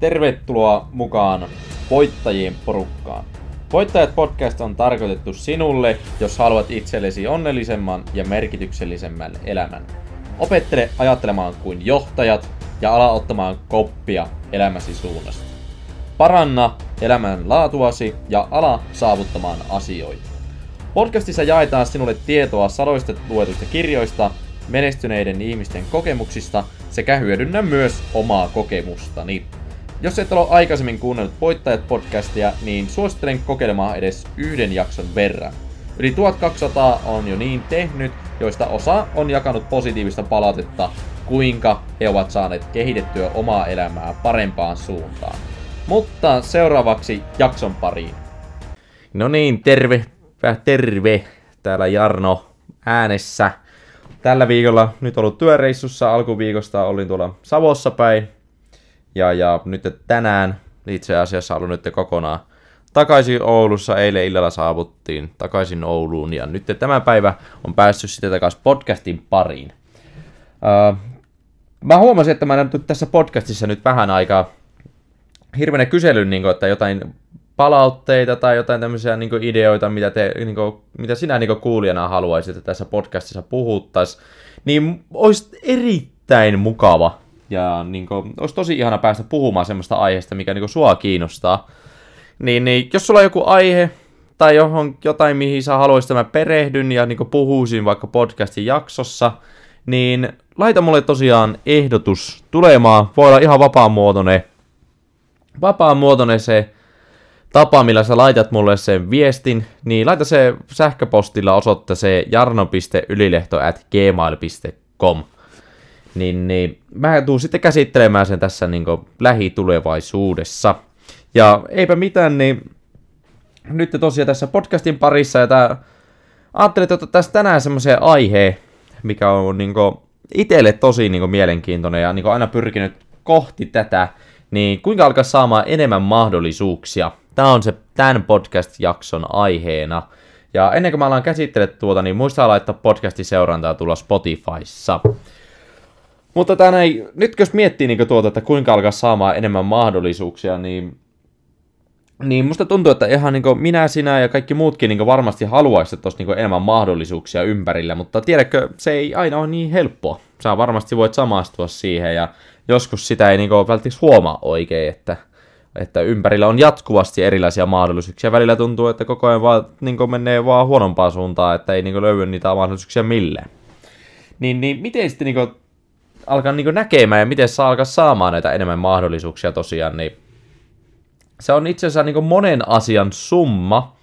Tervetuloa mukaan voittajien porukkaan. Voittajat podcast on tarkoitettu sinulle, jos haluat itsellesi onnellisemman ja merkityksellisemmän elämän. Opettele ajattelemaan kuin johtajat ja ala ottamaan koppia elämäsi suunnasta. Paranna elämän laatuasi ja ala saavuttamaan asioita. Podcastissa jaetaan sinulle tietoa sadoista luetuista kirjoista, menestyneiden ihmisten kokemuksista sekä hyödynnä myös omaa kokemustani. Jos et ole aikaisemmin kuunnellut Voittajat podcastia, niin suosittelen kokeilemaan edes yhden jakson verran. Yli 1200 on jo niin tehnyt, joista osa on jakanut positiivista palautetta, kuinka he ovat saaneet kehitettyä omaa elämää parempaan suuntaan. Mutta seuraavaksi jakson pariin. No niin, terve, terve. Täällä Jarno äänessä. Tällä viikolla nyt ollut työreissussa. Alkuviikosta olin tuolla Savossa päin ja, ja nyt tänään itse asiassa ollut nyt kokonaan takaisin Oulussa. Eilen illalla saavuttiin takaisin Ouluun ja nyt tämä päivä on päässyt sitten takaisin podcastin pariin. Uh, mä huomasin, että mä nyt tässä podcastissa nyt vähän aikaa hirveänä kyselyn, niin kuin, että jotain palautteita tai jotain tämmöisiä niin ideoita, mitä, te, niin kuin, mitä sinä niin kuulijana haluaisit, että tässä podcastissa puhuttaisiin, niin olisi erittäin mukava ja niin kuin, olisi tosi ihana päästä puhumaan semmoista aiheesta, mikä niin kuin, sua kiinnostaa. Niin, niin jos sulla on joku aihe tai johon, jotain, mihin sä haluaisit, että mä perehdyn ja niin puhuisin vaikka podcastin jaksossa, niin laita mulle tosiaan ehdotus tulemaan. Voi olla ihan vapaamuotoinen, vapaamuotoinen se tapa, millä sä laitat mulle sen viestin, niin laita se sähköpostilla osoitteeseen jarno.ylilehto at gmail.com niin, niin mä tuun sitten käsittelemään sen tässä niin lähitulevaisuudessa. Ja eipä mitään, niin nyt tosiaan tässä podcastin parissa, ja tää, ajattelin, että tässä tänään semmoisen aiheen, mikä on niin itselle tosi niin mielenkiintoinen ja niin aina pyrkinyt kohti tätä, niin kuinka alkaa saamaan enemmän mahdollisuuksia. Tämä on se tämän podcast-jakson aiheena. Ja ennen kuin mä alan käsittele tuota, niin muistaa laittaa podcastin seurantaa tulla Spotifyssa. Mutta tänä ei, nyt jos miettii niin tuota, että kuinka alkaa saamaan enemmän mahdollisuuksia, niin, niin musta tuntuu, että ihan niin minä, sinä ja kaikki muutkin niin varmasti haluaisivat, että olisi niin enemmän mahdollisuuksia ympärillä, mutta tiedätkö, se ei aina ole niin helppoa. Sä varmasti voit samastua siihen ja joskus sitä ei niin välttämättä huomaa oikein, että, että ympärillä on jatkuvasti erilaisia mahdollisuuksia. Välillä tuntuu, että koko ajan vaan, niin menee vaan huonompaan suuntaan, että ei niin löydy niitä mahdollisuuksia millään. Niin, niin miten sitten niin alkaa niin näkemään ja miten saa alkaa saamaan näitä enemmän mahdollisuuksia tosiaan, niin se on itse asiassa niin monen asian summa.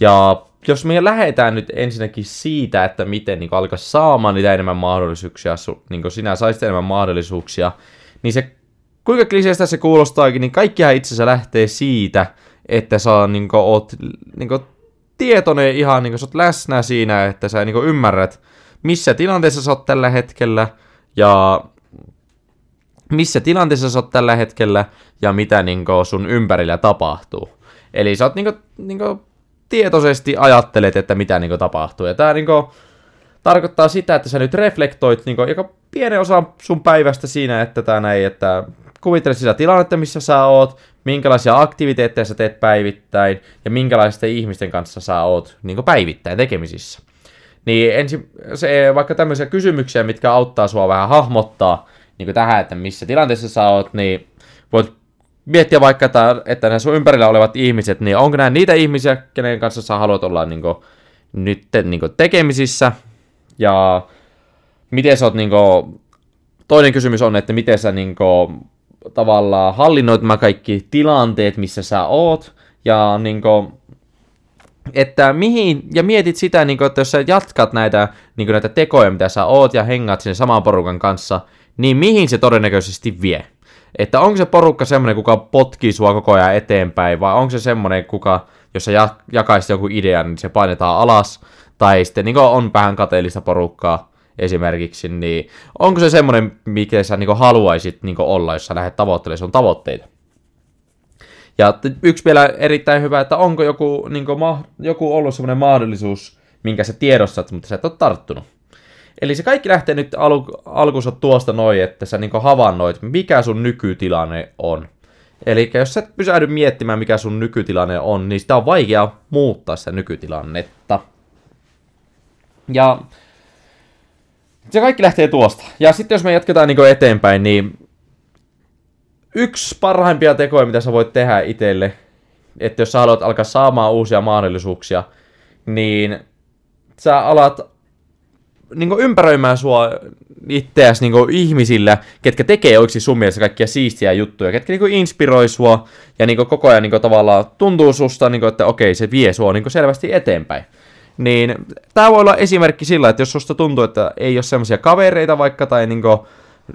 Ja jos me lähdetään nyt ensinnäkin siitä, että miten niin alkaa saamaan niitä enemmän mahdollisuuksia, niin sinä saisit enemmän mahdollisuuksia, niin se kuinka kliseistä se kuulostaakin, niin kaikkihan itse asiassa lähtee siitä, että sä niin kuin, oot niin kuin, tietoinen ihan, niin kuin, sä oot läsnä siinä, että sä niin kuin, ymmärrät, missä tilanteessa sä oot tällä hetkellä, ja missä tilanteessa sä oot tällä hetkellä ja mitä niin kuin, sun ympärillä tapahtuu. Eli sä oot niin kuin, niin kuin, tietoisesti ajattelet, että mitä niin kuin, tapahtuu. Ja tää niin kuin, tarkoittaa sitä, että sä nyt reflektoit niin kuin, joka pienen osa sun päivästä siinä, että tää näin, että kuvittele sitä tilannetta, missä sä oot, minkälaisia aktiviteetteja sä teet päivittäin ja minkälaisten ihmisten kanssa sä oot niin päivittäin tekemisissä. Niin ensin se, vaikka tämmöisiä kysymyksiä, mitkä auttaa sua vähän hahmottaa niin tähän, että missä tilanteessa sä oot, niin voit miettiä vaikka, että, että nämä sun ympärillä olevat ihmiset, niin onko nämä niitä ihmisiä, kenen kanssa sä haluat olla niin kuin, nyt niin kuin, tekemisissä, ja miten sä oot, niin kuin, toinen kysymys on, että miten sä niin kuin, tavallaan hallinnoit nämä kaikki tilanteet, missä sä oot, ja niin kuin, että mihin, ja mietit sitä, niin kuin, että jos sä jatkat näitä, niin näitä tekoja, mitä sä oot, ja hengaat sen saman porukan kanssa, niin mihin se todennäköisesti vie? Että onko se porukka semmoinen, kuka potkii sua koko ajan eteenpäin, vai onko se semmoinen, kuka, jos sä jakaisit joku idea, niin se painetaan alas, tai sitten niin on vähän kateellista porukkaa esimerkiksi, niin onko se semmoinen, mikä sä niin haluaisit niin olla, jos sä lähdet tavoittelemaan sun tavoitteita? Ja yksi vielä erittäin hyvä, että onko joku, niin ma- joku ollut semmoinen mahdollisuus, minkä sä tiedostat, mutta sä et ole tarttunut. Eli se kaikki lähtee nyt al- alkuunsa tuosta noin, että sä niin havainnoit, mikä sun nykytilanne on. Eli jos sä et pysähdy miettimään, mikä sun nykytilanne on, niin sitä on vaikea muuttaa sitä nykytilannetta. Ja se kaikki lähtee tuosta. Ja sitten jos me jatketaan niin eteenpäin, niin yksi parhaimpia tekoja, mitä sä voit tehdä itselle, että jos sä haluat alkaa saamaan uusia mahdollisuuksia, niin sä alat niin ympäröimään sua itseäsi niin ihmisillä, ketkä tekee oikeasti sun mielestä kaikkia siistiä juttuja, ketkä niin inspiroi sua ja niin koko ajan niin tavallaan tuntuu susta, niin kuin, että okei, se vie sua niin selvästi eteenpäin. Niin tämä voi olla esimerkki sillä, että jos susta tuntuu, että ei ole semmoisia kavereita vaikka tai niin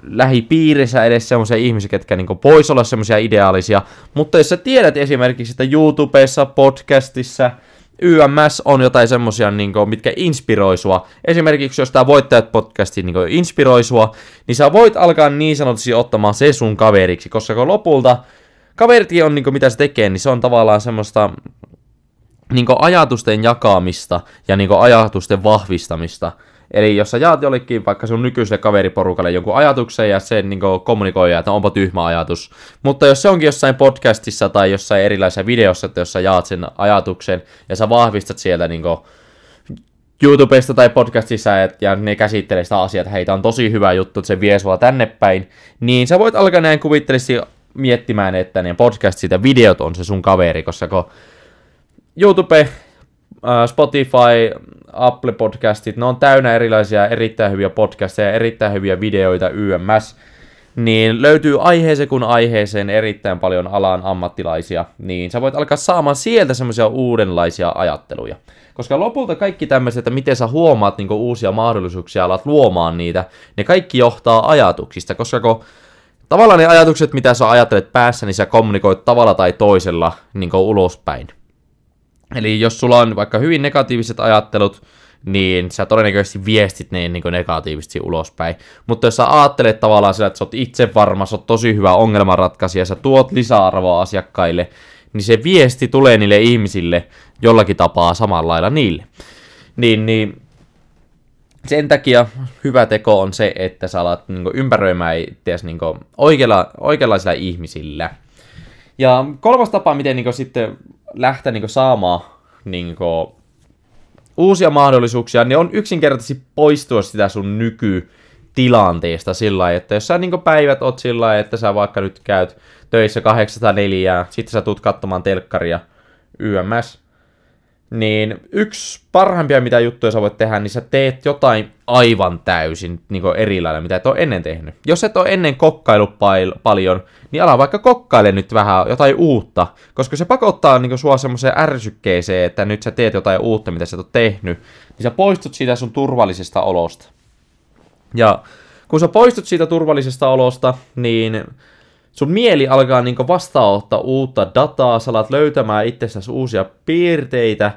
lähipiirissä edes semmoisia ihmisiä, ketkä niin voisi olla semmoisia ideaalisia, mutta jos sä tiedät esimerkiksi, että YouTubessa, podcastissa, YMS on jotain semmosia, niin mitkä inspiroi sua. Esimerkiksi jos tämä Voittajat podcasti niin inspiroi sua, niin sä voit alkaa niin sanotusti ottamaan se sun kaveriksi, koska kun lopulta kaveritkin on, niin kuin, mitä se tekee, niin se on tavallaan semmoista niin ajatusten jakamista ja niin ajatusten vahvistamista. Eli jos sä jaat jollekin vaikka sun nykyiselle kaveriporukalle jonkun ajatuksen ja sen niin kommunikoi, että onpa tyhmä ajatus. Mutta jos se onkin jossain podcastissa tai jossain erilaisessa videossa, että jos sä jaat sen ajatuksen ja sä vahvistat sieltä niin YouTubesta tai podcastissa et, ja ne käsittelee sitä asiaa, että heitä on tosi hyvä juttu, että se vie sua tänne päin, niin sä voit alkaa näin kuvittelisi miettimään, että ne podcastit ja videot on se sun kaveri, koska kun YouTube Spotify, Apple Podcastit, ne on täynnä erilaisia erittäin hyviä podcasteja, erittäin hyviä videoita YMS, niin löytyy aiheeseen kun aiheeseen erittäin paljon alan ammattilaisia, niin sä voit alkaa saamaan sieltä semmoisia uudenlaisia ajatteluja. Koska lopulta kaikki tämmöiset, että miten sä huomaat niin uusia mahdollisuuksia, alat luomaan niitä, ne kaikki johtaa ajatuksista, koska kun tavallaan ne ajatukset, mitä sä ajattelet päässä, niin sä kommunikoit tavalla tai toisella niin ulospäin. Eli jos sulla on vaikka hyvin negatiiviset ajattelut, niin sä todennäköisesti viestit ne niin negatiivisesti ulospäin. Mutta jos sä ajattelet tavallaan sillä, että sä oot itse varma, sä oot tosi hyvä ongelmanratkaisija, sä tuot lisäarvoa asiakkaille, niin se viesti tulee niille ihmisille jollakin tapaa samalla lailla niille. Niin, niin sen takia hyvä teko on se, että sä alat niin ympäröimään itseäsi niin oikealla, oikeanlaisilla ihmisillä. Ja kolmas tapa, miten niin sitten lähteä niin saamaan niin uusia mahdollisuuksia, niin on yksinkertaisesti poistua sitä sun nykytilanteesta sillä lailla, että jos sä niin päivät oot sillä että sä vaikka nyt käyt töissä 804, sitten sä tuut katsomaan telkkaria YMS, niin yksi parhaimpia mitä juttuja sä voit tehdä, niin sä teet jotain aivan täysin niin eri lailla, mitä et ole ennen tehnyt. Jos et ole ennen kokkailu paljon, niin ala vaikka kokkaile nyt vähän jotain uutta, koska se pakottaa niin sua semmoiseen ärsykkeeseen, että nyt sä teet jotain uutta, mitä sä et ole tehnyt, niin sä poistut siitä sun turvallisesta olosta. Ja kun sä poistut siitä turvallisesta olosta, niin sun mieli alkaa niinku vastaanottaa uutta dataa, sä alat löytämään itsestäsi uusia piirteitä,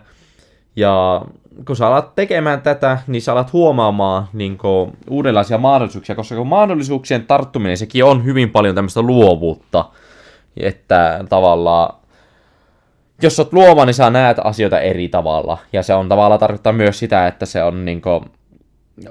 ja kun sä alat tekemään tätä, niin sä alat huomaamaan niinku uudenlaisia mahdollisuuksia, koska kun mahdollisuuksien tarttuminen, sekin on hyvin paljon tämmöistä luovuutta, että tavallaan jos oot luova, niin sä näet asioita eri tavalla. Ja se on tavallaan tarkoittaa myös sitä, että se on niinku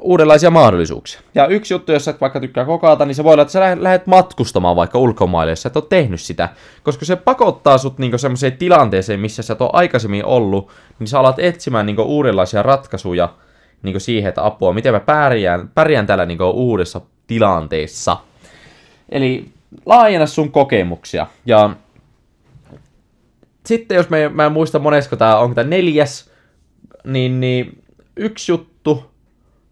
uudenlaisia mahdollisuuksia. Ja yksi juttu, jos et vaikka tykkää kokata, niin se voi olla, että sä lähdet matkustamaan vaikka ulkomaille, jos sä et ole tehnyt sitä. Koska se pakottaa sut niinku semmoiseen tilanteeseen, missä sä et ole aikaisemmin ollut, niin sä alat etsimään niinku uudenlaisia ratkaisuja niinku siihen, että apua, miten mä pärjään, pärjään tällä niinku uudessa tilanteessa. Eli laajenna sun kokemuksia. Ja sitten jos me, mä en muista monesko tää on, tämä neljäs, niin, niin yksi juttu,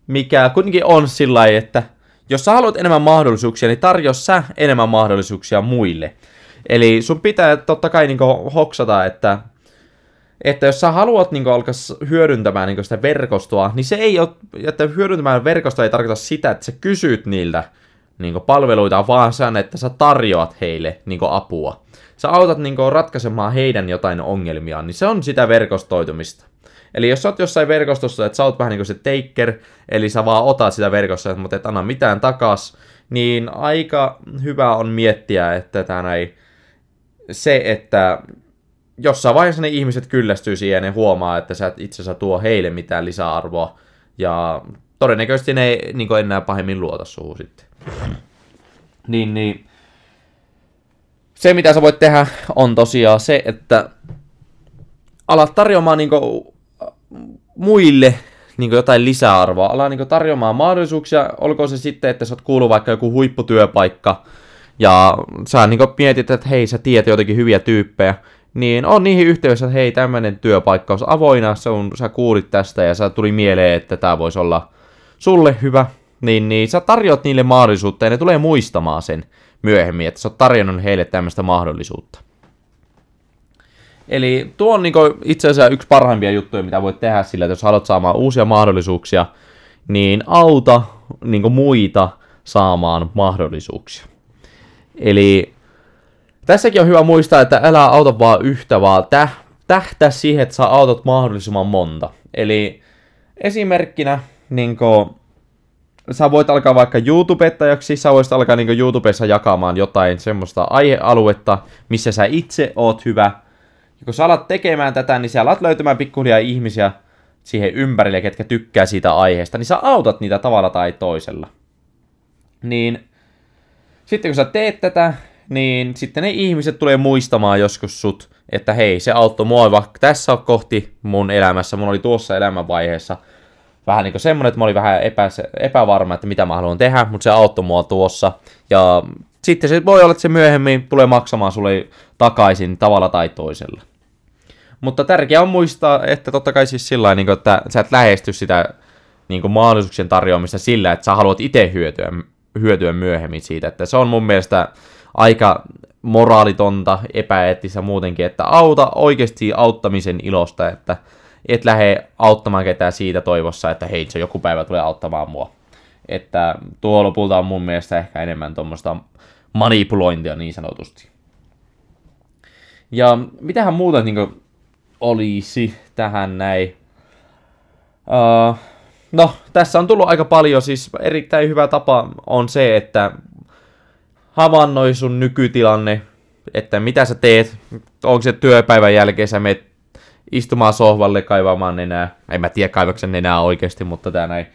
mikä kuitenkin on sillä lailla, että jos sä haluat enemmän mahdollisuuksia, niin tarjoa sä enemmän mahdollisuuksia muille. Eli sun pitää totta kai niin hoksata, että, että jos sä haluat niin alkaa hyödyntämään niin sitä verkostoa, niin se ei ole, että hyödyntämään verkostoa ei tarkoita sitä, että sä kysyt niiltä niin palveluita, vaan sen, että sä tarjoat heille niin apua. Sä autat niin ratkaisemaan heidän jotain ongelmiaan, niin se on sitä verkostoitumista. Eli jos sä oot jossain verkostossa, että sä oot vähän niin kuin se taker, eli sä vaan otat sitä verkossa, mutta et anna mitään takas, niin aika hyvä on miettiä, että tämä ei, se, että jossain vaiheessa ne ihmiset kyllästyy siihen ja ne huomaa, että sä et itse asiassa tuo heille mitään lisäarvoa, ja todennäköisesti ne ei niin enää pahemmin luota suhun sitten. niin, niin se, mitä sä voit tehdä, on tosiaan se, että alat tarjoamaan niinku muille niinku jotain lisäarvoa. Ala niinku tarjoamaan mahdollisuuksia, olkoon se sitten, että sä oot kuullut vaikka joku huipputyöpaikka, ja sä niinku mietit, että hei, sä tiedät jotenkin hyviä tyyppejä, niin on niihin yhteydessä, että hei, tämmöinen työpaikka on avoina, se on, sä kuulit tästä ja sä tuli mieleen, että tämä voisi olla sulle hyvä, niin, niin sä tarjoat niille mahdollisuutta ja ne tulee muistamaan sen myöhemmin, että sä oot tarjonnut heille tämmöistä mahdollisuutta. Eli tuo on niin itse asiassa yksi parhaimpia juttuja, mitä voit tehdä sillä, että jos haluat saamaan uusia mahdollisuuksia, niin auta niin muita saamaan mahdollisuuksia. Eli tässäkin on hyvä muistaa, että älä auta vaan yhtä, vaan täh, tähtää siihen, että sä autat mahdollisimman monta. Eli esimerkkinä, niin kuin, sä voit alkaa vaikka YouTubettajaksi, sä voisit alkaa niin YouTubessa jakamaan jotain semmoista aihealuetta, missä sä itse oot hyvä. Ja kun sä alat tekemään tätä, niin sä alat löytämään pikkuhiljaa ihmisiä siihen ympärille, ketkä tykkää siitä aiheesta, niin sä autat niitä tavalla tai toisella. Niin sitten kun sä teet tätä, niin sitten ne ihmiset tulee muistamaan joskus sut, että hei, se auttoi mua vaikka tässä kohti mun elämässä, mun oli tuossa elämänvaiheessa vähän niin kuin semmoinen, että mä olin vähän epä, epävarma, että mitä mä haluan tehdä, mutta se auttoi mua tuossa. Ja sitten se voi olla, että se myöhemmin tulee maksamaan sulle takaisin tavalla tai toisella. Mutta tärkeää on muistaa, että totta kai siis sillä niin että sä et lähesty sitä niin kuin mahdollisuuksien tarjoamista sillä, että sä haluat itse hyötyä, hyötyä myöhemmin siitä. Että se on mun mielestä aika moraalitonta, epäeettistä muutenkin, että auta oikeasti auttamisen ilosta, että et lähde auttamaan ketään siitä toivossa, että hei, se joku päivä tulee auttamaan mua. Että tuo lopulta on mun mielestä ehkä enemmän tuommoista manipulointia niin sanotusti. Ja mitähän muuta niin olisi tähän näin? Uh, no, tässä on tullut aika paljon, siis erittäin hyvä tapa on se, että havainnoi sun nykytilanne, että mitä sä teet, onko se työpäivän jälkeen sä menet istumaan sohvalle kaivamaan nenää. En mä tiedä kaivaksen nenää oikeasti, mutta tää näin.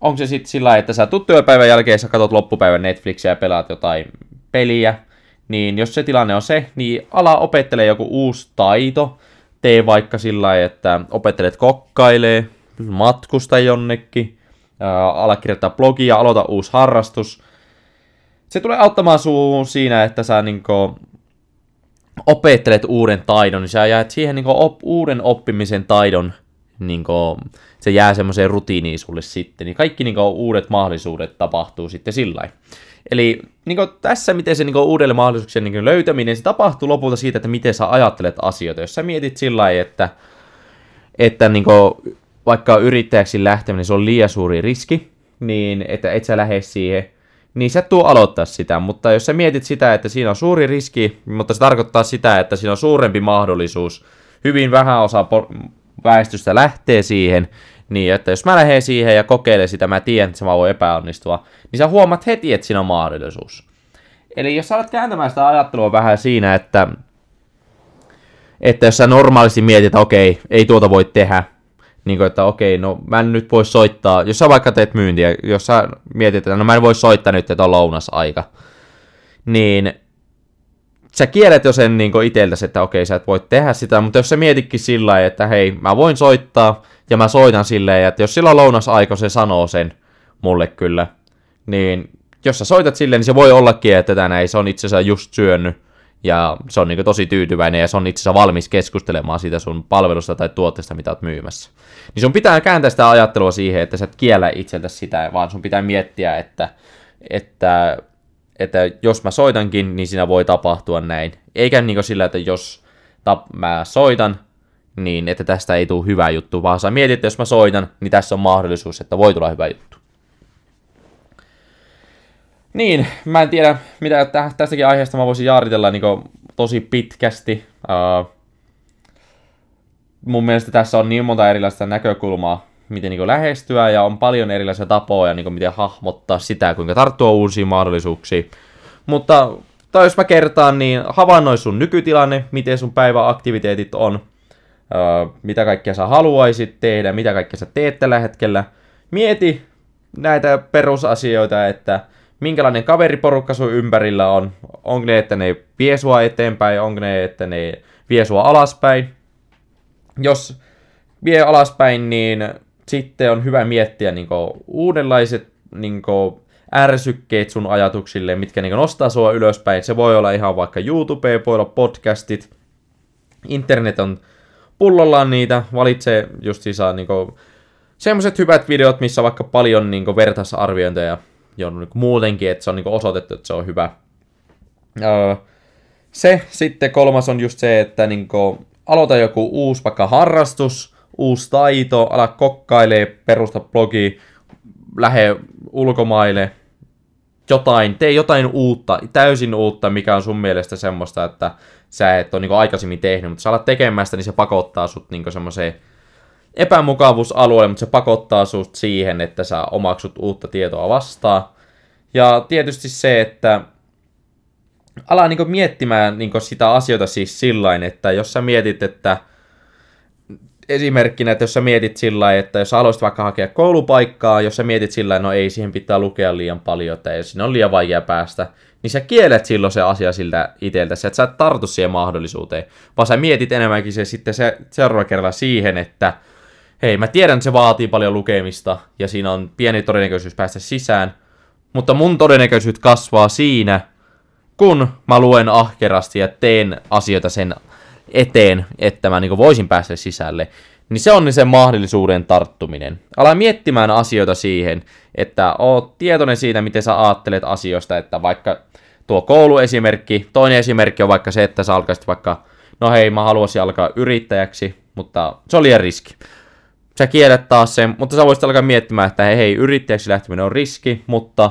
Onko se sitten sillä että sä tuut työpäivän jälkeen, sä katsot loppupäivän Netflixiä ja pelaat jotain peliä, niin jos se tilanne on se, niin ala opettele joku uusi taito. Tee vaikka sillä että opettelet kokkailee, matkusta jonnekin, ää, ala kirjoittaa blogia, aloita uusi harrastus. Se tulee auttamaan suun siinä, että sä niinku opettelet uuden taidon, niin sä jäät siihen niin op, uuden oppimisen taidon, niin kuin, se jää semmoiseen rutiiniin sulle sitten, niin kaikki niin kuin, uudet mahdollisuudet tapahtuu sitten sillä Eli niin kuin, tässä, miten se niin kuin, uudelle mahdollisuuksien niin kuin, löytäminen, se tapahtuu lopulta siitä, että miten sä ajattelet asioita. Jos sä mietit sillä että, että niin kuin, vaikka yrittäjäksi lähteminen, se on liian suuri riski, niin että et sä lähde siihen, niin sä tuo aloittaa sitä, mutta jos sä mietit sitä, että siinä on suuri riski, mutta se tarkoittaa sitä, että siinä on suurempi mahdollisuus, hyvin vähän osa väestöstä lähtee siihen, niin että jos mä lähden siihen ja kokeilen sitä, mä tiedän, että se voi epäonnistua, niin sä huomaat heti, että siinä on mahdollisuus. Eli jos sä alat kääntämään sitä ajattelua vähän siinä, että, että jos sä normaalisti mietit, että okei, ei tuota voi tehdä, niin kuin, että okei, no mä en nyt voi soittaa, jos sä vaikka teet myyntiä, jos sä mietit, että no mä en voi soittaa nyt, että on lounasaika, niin sä kiellet jo sen niin itseltäsi, että okei, sä et voi tehdä sitä, mutta jos sä mietitkin sillä lailla, että hei, mä voin soittaa, ja mä soitan silleen, että jos sillä on lounasaika, se sanoo sen mulle kyllä, niin jos sä soitat silleen, niin se voi ollakin, että tänään ei se on itse asiassa just syönyt, ja se on niin tosi tyytyväinen ja se on itse asiassa valmis keskustelemaan siitä sun palvelusta tai tuotteesta, mitä oot myymässä. Niin sun pitää kääntää sitä ajattelua siihen, että sä et kiellä itseltä sitä, vaan sun pitää miettiä, että, että, että jos mä soitankin, niin siinä voi tapahtua näin. Eikä niin sillä, että jos tap, mä soitan, niin että tästä ei tule hyvä juttu, vaan sä mietit, että jos mä soitan, niin tässä on mahdollisuus, että voi tulla hyvä juttu. Niin, mä en tiedä, mitä tästäkin aiheesta mä voisin jaaritella niin tosi pitkästi. Uh, mun mielestä tässä on niin monta erilaista näkökulmaa, miten niin lähestyä, ja on paljon erilaisia tapoja, niin miten hahmottaa sitä, kuinka tarttua uusiin mahdollisuuksiin. Mutta tai jos mä kertaan, niin havainnoi sun nykytilanne, miten sun päiväaktiviteetit on, uh, mitä kaikkea sä haluaisit tehdä, mitä kaikkea sä teet tällä hetkellä. Mieti näitä perusasioita, että minkälainen kaveriporukka sun ympärillä on. Onko ne, että ne vie sua eteenpäin, onko ne, että ne vie sua alaspäin. Jos vie alaspäin, niin sitten on hyvä miettiä niin kuin, uudenlaiset niin kuin, ärsykkeet sun ajatuksille, mitkä niin kuin, nostaa sua ylöspäin. Se voi olla ihan vaikka YouTube, voi olla podcastit. Internet on pullollaan niitä, valitsee just siis niin semmoiset hyvät videot, missä vaikka paljon niin kuin, vertaisarviointeja jo niin kuin, muutenkin, että se on niin kuin, osoitettu, että se on hyvä. Öö, se sitten kolmas on just se, että niin kuin, aloita joku uusi vaikka harrastus, uusi taito, ala kokkailee, perusta blogi, lähde ulkomaille, jotain, tee jotain uutta, täysin uutta, mikä on sun mielestä semmoista, että sä et ole niin aikaisemmin tehnyt, mutta sä alat tekemään sitä, niin se pakottaa sut niin semmoiseen epämukavuusalueelle, mutta se pakottaa sut siihen, että sä omaksut uutta tietoa vastaan. Ja tietysti se, että ala niin miettimään niin sitä asioita siis sillain, että jos sä mietit, että esimerkkinä, että jos sä mietit sillä että jos haluaisit vaikka hakea koulupaikkaa, jos sä mietit sillä no ei siihen pitää lukea liian paljon, että ei, siinä on liian vaikea päästä, niin sä kielet silloin se asia siltä itseltäsi, että sä et tartu siihen mahdollisuuteen, vaan sä mietit enemmänkin se sitten se seuraava kerralla siihen, että hei, mä tiedän, että se vaatii paljon lukemista, ja siinä on pieni todennäköisyys päästä sisään, mutta mun todennäköisyys kasvaa siinä, kun mä luen ahkerasti ja teen asioita sen eteen, että mä niin voisin päästä sisälle, niin se on niin sen mahdollisuuden tarttuminen. Ala miettimään asioita siihen, että oot tietoinen siitä, miten sä ajattelet asioista, että vaikka tuo kouluesimerkki, toinen esimerkki on vaikka se, että sä alkaisit vaikka, no hei, mä haluaisin alkaa yrittäjäksi, mutta se on liian riski. Sä kiellet taas sen, mutta sä voisit alkaa miettimään, että hei, yrittäjäksi lähteminen on riski, mutta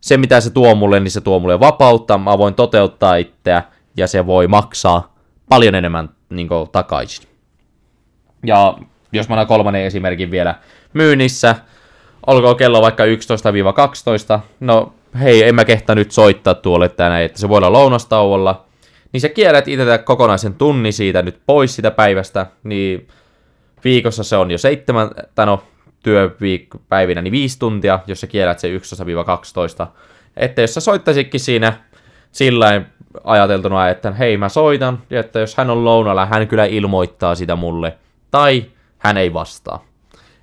se mitä se tuo mulle, niin se tuo mulle vapautta, mä voin toteuttaa itseä, ja se voi maksaa paljon enemmän niin kuin, takaisin. Ja jos mä annan kolmannen esimerkin vielä myynnissä, olkoon kello vaikka 11-12, no hei, en mä kehtä nyt soittaa tuolle tänään, että se voi olla lounastauolla, niin sä kiellät itse kokonaisen tunnin siitä nyt pois sitä päivästä, niin viikossa se on jo seitsemän, tai no työpäivinä, niin viisi tuntia, jos sä kiellät se 11-12. Että jos sä soittaisitkin siinä sillä ajateltuna, että hei mä soitan, ja että jos hän on lounalla, hän kyllä ilmoittaa sitä mulle, tai hän ei vastaa.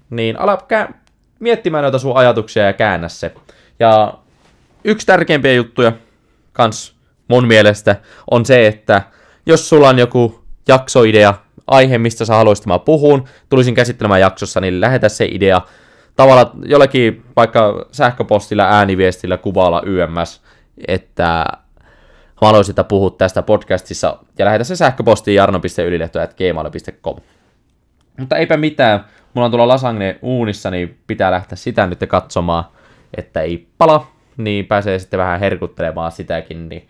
Niin ala kä- miettimään noita sun ajatuksia ja käännä se. Ja yksi tärkeimpiä juttuja kans mun mielestä on se, että jos sulla on joku jaksoidea, aihe, mistä sä haluaisit mä puhun, tulisin käsittelemään jaksossa, niin lähetä se idea tavalla jollekin vaikka sähköpostilla, ääniviestillä, kuvalla, YMS, että mä haluaisin, että puhut tästä podcastissa, ja lähetä se sähköpostiin jarno.ylilehto.gmail.com. Mutta eipä mitään, mulla on tuolla lasagne uunissa, niin pitää lähteä sitä nyt katsomaan, että ei pala, niin pääsee sitten vähän herkuttelemaan sitäkin, niin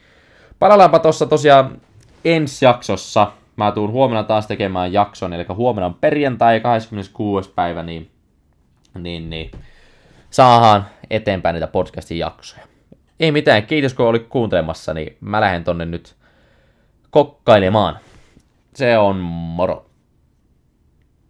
palallaanpa tuossa tosiaan ensi jaksossa, mä tuun huomenna taas tekemään jakson, eli huomenna on perjantai 26. päivä, niin, niin, niin saadaan eteenpäin niitä podcastin jaksoja. Ei mitään, kiitos kun olit kuuntelemassa, niin mä lähden tonne nyt kokkailemaan. Se on moro.